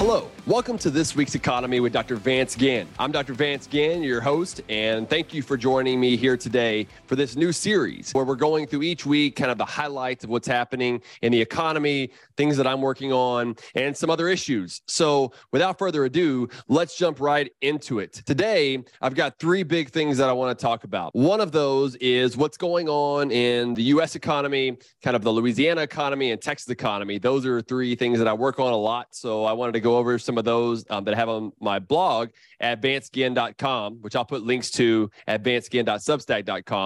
Hello, welcome to this week's Economy with Dr. Vance Ginn. I'm Dr. Vance Ginn, your host, and thank you for joining me here today for this new series where we're going through each week kind of the highlights of what's happening in the economy, things that I'm working on, and some other issues. So, without further ado, let's jump right into it. Today, I've got three big things that I want to talk about. One of those is what's going on in the US economy, kind of the Louisiana economy, and Texas economy. Those are three things that I work on a lot. So, I wanted to go over some of those um, that I have on my blog at which I'll put links to at.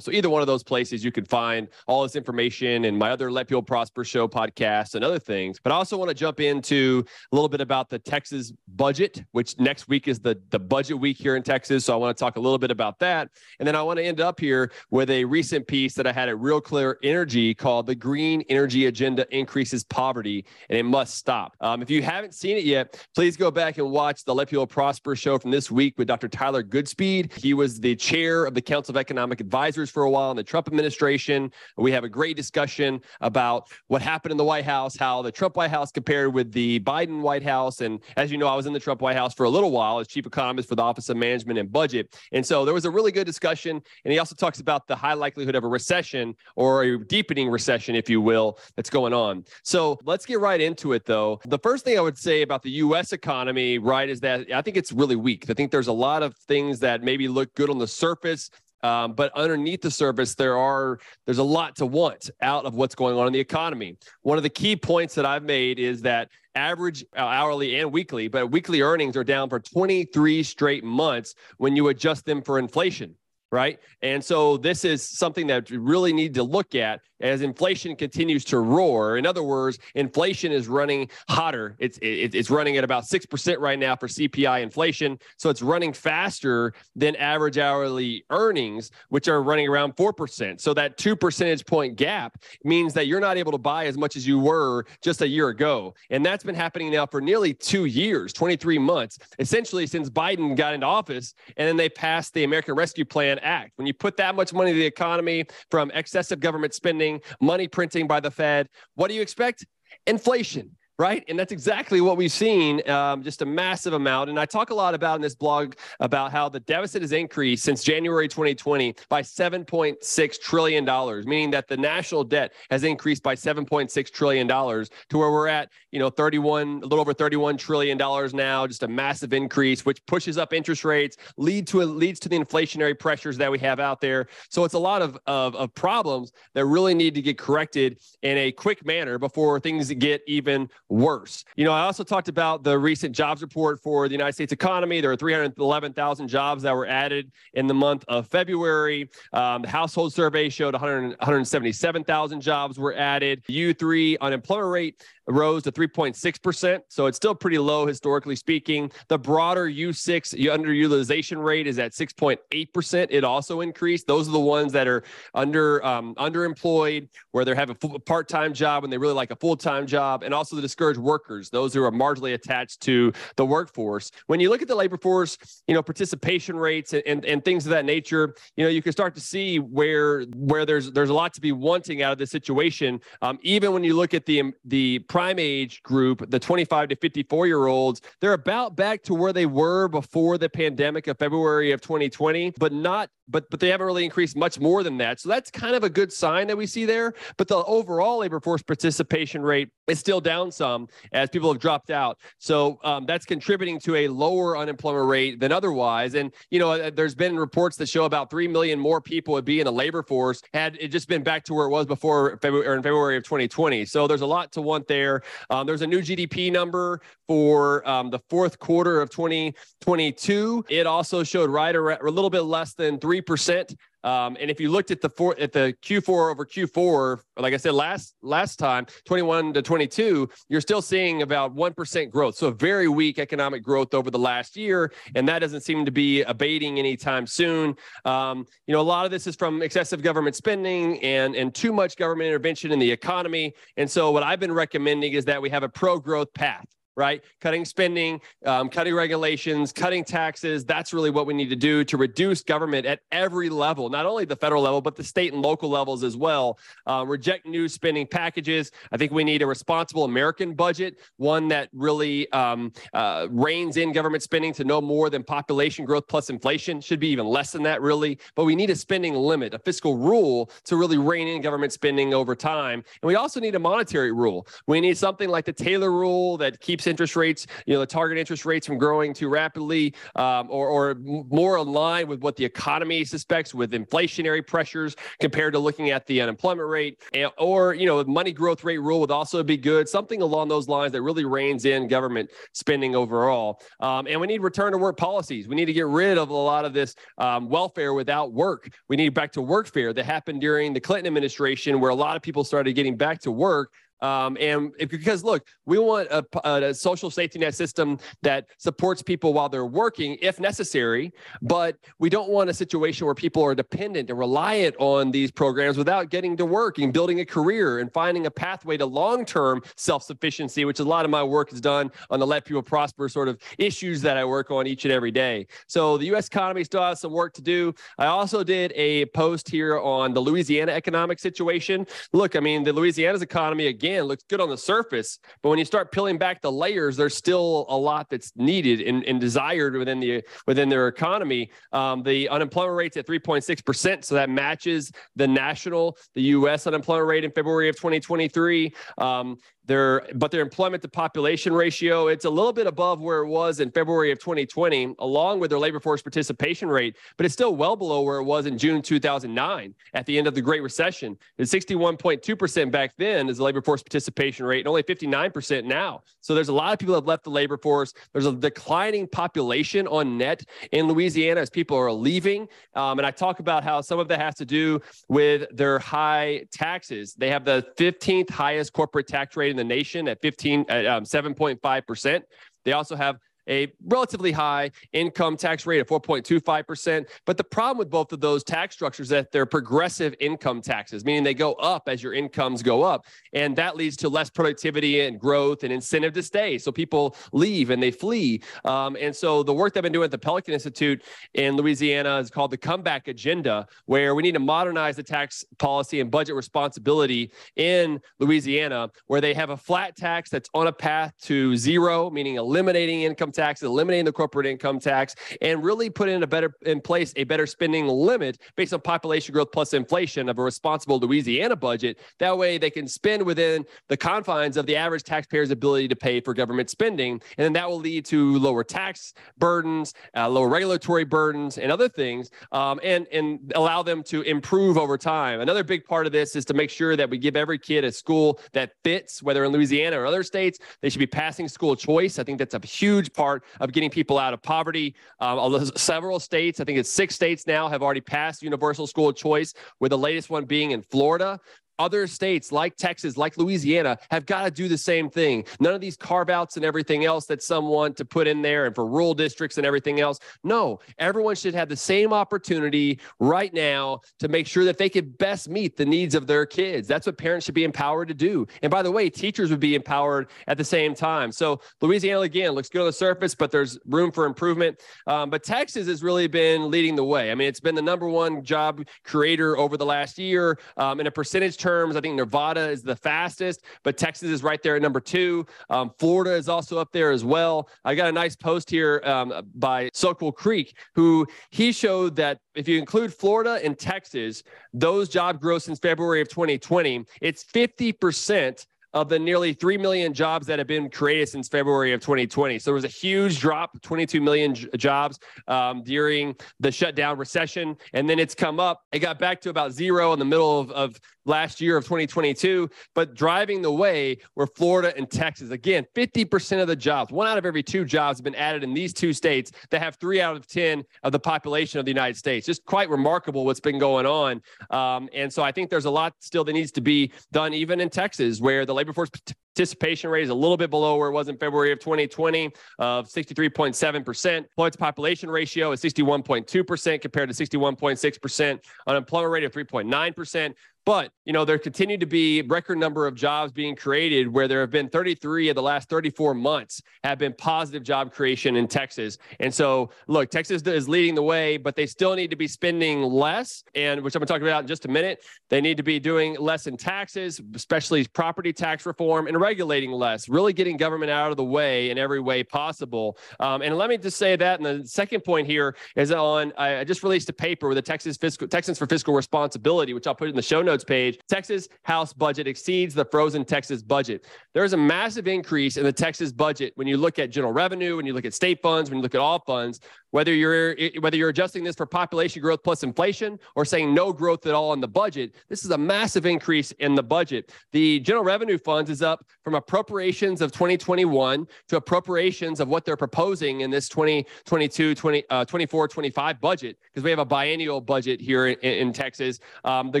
So either one of those places, you can find all this information and my other Let People Prosper show podcasts and other things. But I also want to jump into a little bit about the Texas budget, which next week is the, the budget week here in Texas. So I want to talk a little bit about that. And then I want to end up here with a recent piece that I had at Real Clear Energy called The Green Energy Agenda Increases Poverty and It Must Stop. Um, if you haven't seen it yet, please go back and watch the Let People Prosper show from this week with Dr. Tyler Goodspeed. He was the chair of the Council of Economic Advisors for a while in the Trump administration. We have a great discussion about what happened in the White House, how the Trump White House compared with the Biden White House. And as you know, I was in the Trump White House for a little while as chief economist for the Office of Management and Budget. And so there was a really good discussion. And he also talks about the high likelihood of a recession or a deepening recession, if you will, that's going on. So let's get right into it, though. The first thing I would say about the U.S. economy, right, is that I think it's really weak. I think there's a lot of things that maybe look good on the surface. Um, but underneath the surface, there are there's a lot to want out of what's going on in the economy. One of the key points that I've made is that average uh, hourly and weekly, but weekly earnings are down for 23 straight months when you adjust them for inflation right? And so this is something that we really need to look at as inflation continues to roar. In other words, inflation is running hotter. It's it, it's running at about 6% right now for CPI inflation. So it's running faster than average hourly earnings, which are running around 4%. So that 2 percentage point gap means that you're not able to buy as much as you were just a year ago. And that's been happening now for nearly 2 years, 23 months, essentially since Biden got into office and then they passed the American Rescue Plan Act. When you put that much money in the economy from excessive government spending money printing by the Fed. What do you expect? Inflation right? And that's exactly what we've seen, um, just a massive amount. And I talk a lot about in this blog about how the deficit has increased since January 2020 by 7.6 trillion dollars, meaning that the national debt has increased by 7.6 trillion dollars to where we're at, you know, 31, a little over 31 trillion dollars now, just a massive increase, which pushes up interest rates, lead to leads to the inflationary pressures that we have out there. So it's a lot of, of, of problems that really need to get corrected in a quick manner before things get even worse. You know, I also talked about the recent jobs report for the United States economy. There are 311,000 jobs that were added in the month of February. Um, the household survey showed 100, 177,000 jobs were added. U3 unemployment rate rose to 3.6%. So it's still pretty low historically speaking. The broader U6 underutilization rate is at 6.8%. It also increased. Those are the ones that are under um, underemployed, where they have a part-time job and they really like a full-time job, and also the discouraged workers, those who are marginally attached to the workforce. When you look at the labor force, you know, participation rates and, and, and things of that nature, you know, you can start to see where where there's there's a lot to be wanting out of this situation. Um, even when you look at the the prime age group, the 25 to 54 year olds, they're about back to where they were before the pandemic of February of 2020, but not but but they haven't really increased much more than that. So that's kind of a good sign that we see there. But the overall labor force participation rate is still down some as people have dropped out. So um, that's contributing to a lower unemployment rate than otherwise. And you know, uh, there's been reports that show about three million more people would be in the labor force had it just been back to where it was before February or in February of 2020. So there's a lot to want there. Um, there's a new GDP number for um, the fourth quarter of 2022. It also showed right around a little bit less than three percent. Um, and if you looked at the four, at the Q4 over Q4, like I said last last time, 21 to 22, you're still seeing about one percent growth. So very weak economic growth over the last year, and that doesn't seem to be abating anytime soon. Um, you know, a lot of this is from excessive government spending and and too much government intervention in the economy. And so what I've been recommending is that we have a pro growth path right? Cutting spending, um, cutting regulations, cutting taxes. That's really what we need to do to reduce government at every level, not only the federal level, but the state and local levels as well. Uh, reject new spending packages. I think we need a responsible American budget, one that really um, uh, reins in government spending to no more than population growth plus inflation. Should be even less than that, really. But we need a spending limit, a fiscal rule to really rein in government spending over time. And we also need a monetary rule. We need something like the Taylor rule that keeps interest rates, you know, the target interest rates from growing too rapidly um, or, or more aligned with what the economy suspects with inflationary pressures compared to looking at the unemployment rate. And, or, you know, the money growth rate rule would also be good, something along those lines that really reins in government spending overall. Um, and we need return to work policies. We need to get rid of a lot of this um, welfare without work. We need back to workfare that happened during the Clinton administration, where a lot of people started getting back to work um, and because look, we want a, a, social safety net system that supports people while they're working, if necessary. But we don't want a situation where people are dependent and reliant on these programs without getting to work and building a career and finding a pathway to long-term self-sufficiency, which a lot of my work is done on the Let People Prosper sort of issues that I work on each and every day. So the U.S. economy still has some work to do. I also did a post here on the Louisiana economic situation. Look, I mean, the Louisiana's economy again again looks good on the surface, but when you start peeling back the layers, there's still a lot that's needed and, and desired within the within their economy. Um, the unemployment rate's at 3.6 percent, so that matches the national, the U.S. unemployment rate in February of 2023. Um, their but their employment to population ratio it's a little bit above where it was in February of 2020 along with their labor force participation rate but it's still well below where it was in June 2009 at the end of the great recession. It's 61.2% back then is the labor force participation rate and only 59% now. So there's a lot of people that have left the labor force. There's a declining population on net in Louisiana as people are leaving. Um, and I talk about how some of that has to do with their high taxes. They have the 15th highest corporate tax rate in the nation at 15 at um, 7.5%. They also have a relatively high income tax rate of 4.25%. But the problem with both of those tax structures is that they're progressive income taxes, meaning they go up as your incomes go up. And that leads to less productivity and growth and incentive to stay. So people leave and they flee. Um, and so the work that I've been doing at the Pelican Institute in Louisiana is called the Comeback Agenda, where we need to modernize the tax policy and budget responsibility in Louisiana, where they have a flat tax that's on a path to zero, meaning eliminating income tax, eliminating the corporate income tax, and really put in a better in place a better spending limit based on population growth plus inflation of a responsible Louisiana budget. That way, they can spend within the confines of the average taxpayer's ability to pay for government spending, and then that will lead to lower tax burdens, uh, lower regulatory burdens, and other things, um, and and allow them to improve over time. Another big part of this is to make sure that we give every kid a school that fits, whether in Louisiana or other states. They should be passing school choice. I think that's a huge part part of getting people out of poverty. Um, several states, I think it's six states now, have already passed universal school choice, with the latest one being in Florida other states like Texas, like Louisiana, have got to do the same thing. None of these carve outs and everything else that some want to put in there and for rural districts and everything else. No, everyone should have the same opportunity right now to make sure that they could best meet the needs of their kids. That's what parents should be empowered to do. And by the way, teachers would be empowered at the same time. So Louisiana, again, looks good on the surface, but there's room for improvement. Um, but Texas has really been leading the way. I mean, it's been the number one job creator over the last year um, in a percentage terms. I think Nevada is the fastest, but Texas is right there at number two. Um, Florida is also up there as well. I got a nice post here um, by Sokol Creek, who he showed that if you include Florida and Texas, those job growth since February of 2020, it's 50% of the nearly 3 million jobs that have been created since February of 2020. So there was a huge drop, 22 million j- jobs um, during the shutdown recession. And then it's come up. It got back to about zero in the middle of, of last year of 2022. But driving the way were Florida and Texas. Again, 50% of the jobs, one out of every two jobs have been added in these two states that have three out of 10 of the population of the United States. Just quite remarkable what's been going on. Um, and so I think there's a lot still that needs to be done, even in Texas, where the labor force Participation rate is a little bit below where it was in February of 2020 of 63.7%. Employed to population ratio is 61.2% compared to 61.6%. Unemployment rate of 3.9%. But, you know, there continue to be record number of jobs being created where there have been 33 of the last 34 months have been positive job creation in Texas. And so, look, Texas is leading the way, but they still need to be spending less, and which I'm going to talk about in just a minute. They need to be doing less in taxes, especially property tax reform, and regulating less, really getting government out of the way in every way possible. Um, and let me just say that. And the second point here is on I just released a paper with the Texas Fiscal Texans for Fiscal Responsibility, which I'll put in the show notes notes page, Texas House budget exceeds the frozen Texas budget. There's a massive increase in the Texas budget when you look at general revenue, when you look at state funds, when you look at all funds. Whether you're whether you're adjusting this for population growth plus inflation or saying no growth at all in the budget, this is a massive increase in the budget. The general revenue funds is up from appropriations of 2021 to appropriations of what they're proposing in this 2022 20, uh, 24 25 budget because we have a biennial budget here in, in Texas. Um, the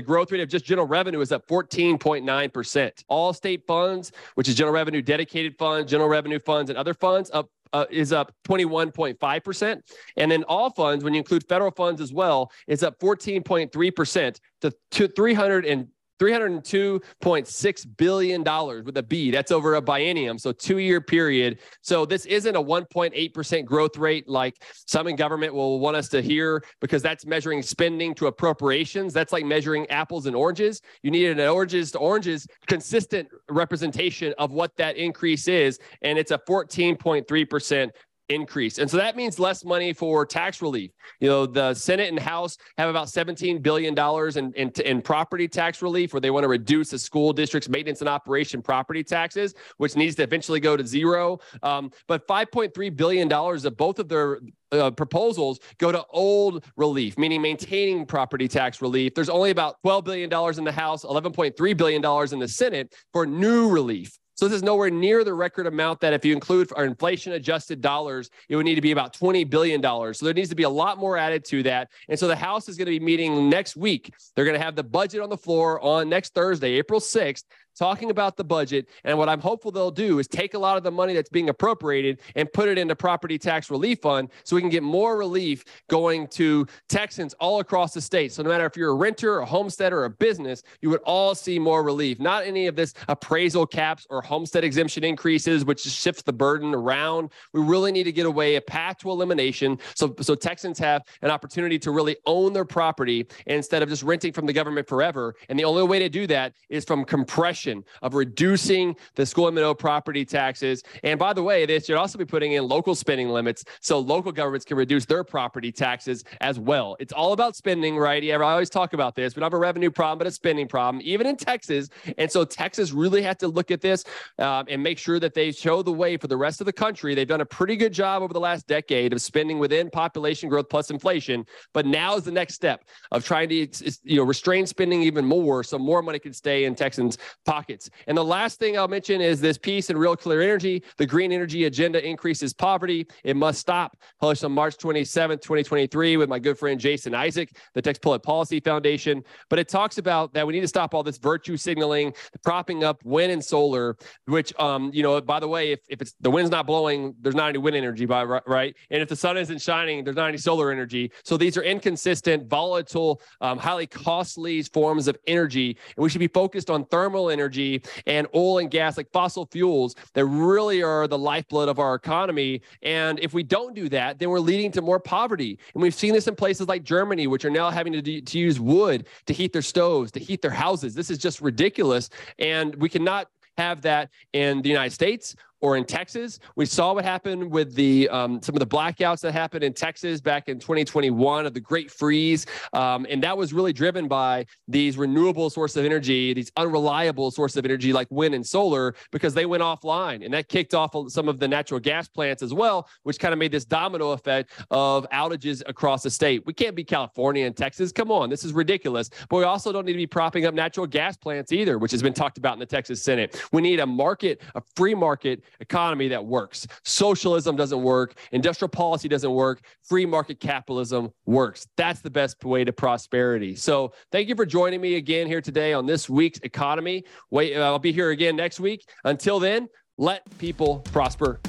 growth rate of just general revenue is up 14.9%. All state funds, which is general revenue dedicated funds, general revenue funds, and other funds, up uh, is up 21.5%. And then all funds, when you include federal funds as well, is up 14.3% to, to 300 and $302.6 billion with a B. That's over a biennium, so two year period. So this isn't a 1.8% growth rate like some in government will want us to hear because that's measuring spending to appropriations. That's like measuring apples and oranges. You need an oranges to oranges consistent representation of what that increase is. And it's a 14.3% increase. And so that means less money for tax relief. You know, the Senate and House have about $17 billion in, in, in, property tax relief where they want to reduce the school district's maintenance and operation property taxes, which needs to eventually go to zero. Um, but $5.3 billion of both of their uh, proposals go to old relief, meaning maintaining property tax relief. There's only about $12 billion in the House, $11.3 billion in the Senate for new relief. So this is nowhere near the record amount that if you include our inflation adjusted dollars, it would need to be about $20 billion. So there needs to be a lot more added to that. And so the House is going to be meeting next week. They're going to have the budget on the floor on next Thursday, April 6th talking about the budget. And what I'm hopeful they'll do is take a lot of the money that's being appropriated and put it into property tax relief fund so we can get more relief going to Texans all across the state. So no matter if you're a renter, a homesteader, or a business, you would all see more relief. Not any of this appraisal caps or homestead exemption increases, which shifts the burden around. We really need to get away a path to elimination so, so Texans have an opportunity to really own their property instead of just renting from the government forever. And the only way to do that is from compression of reducing the school M&O property taxes. And by the way, they should also be putting in local spending limits so local governments can reduce their property taxes as well. It's all about spending, right? I always talk about this. We don't have a revenue problem, but a spending problem, even in Texas. And so Texas really has to look at this um, and make sure that they show the way for the rest of the country. They've done a pretty good job over the last decade of spending within population growth plus inflation, but now is the next step of trying to you know restrain spending even more so more money can stay in Texans' pockets pockets. And the last thing I'll mention is this piece in Real Clear Energy. The green energy agenda increases poverty. It must stop. Published on March 27th, 2023, with my good friend Jason Isaac, the Texas Public Policy Foundation. But it talks about that we need to stop all this virtue signaling, propping up wind and solar, which, um, you know, by the way, if, if it's the wind's not blowing, there's not any wind energy, by right? And if the sun isn't shining, there's not any solar energy. So these are inconsistent, volatile, um, highly costly forms of energy. And we should be focused on thermal energy energy and oil and gas, like fossil fuels, that really are the lifeblood of our economy. And if we don't do that, then we're leading to more poverty. And we've seen this in places like Germany, which are now having to, to use wood to heat their stoves, to heat their houses. This is just ridiculous. And we cannot have that in the United States or in Texas. We saw what happened with the um, some of the blackouts that happened in Texas back in 2021 of the Great Freeze, um, and that was really driven by these renewable sources of energy, these unreliable sources of energy like wind and solar, because they went offline, and that kicked off some of the natural gas plants as well, which kind of made this domino effect of outages across the state. We can't be California and Texas. Come on, this is ridiculous. But we also don't need to be propping up natural gas plants either, which has been talked about in the Texas Senate. We need a market, a free market economy that works. Socialism doesn't work. Industrial policy doesn't work. Free market capitalism works. That's the best way to prosperity. So thank you for joining me again here today on this week's economy. Wait, I'll be here again next week. Until then, let people prosper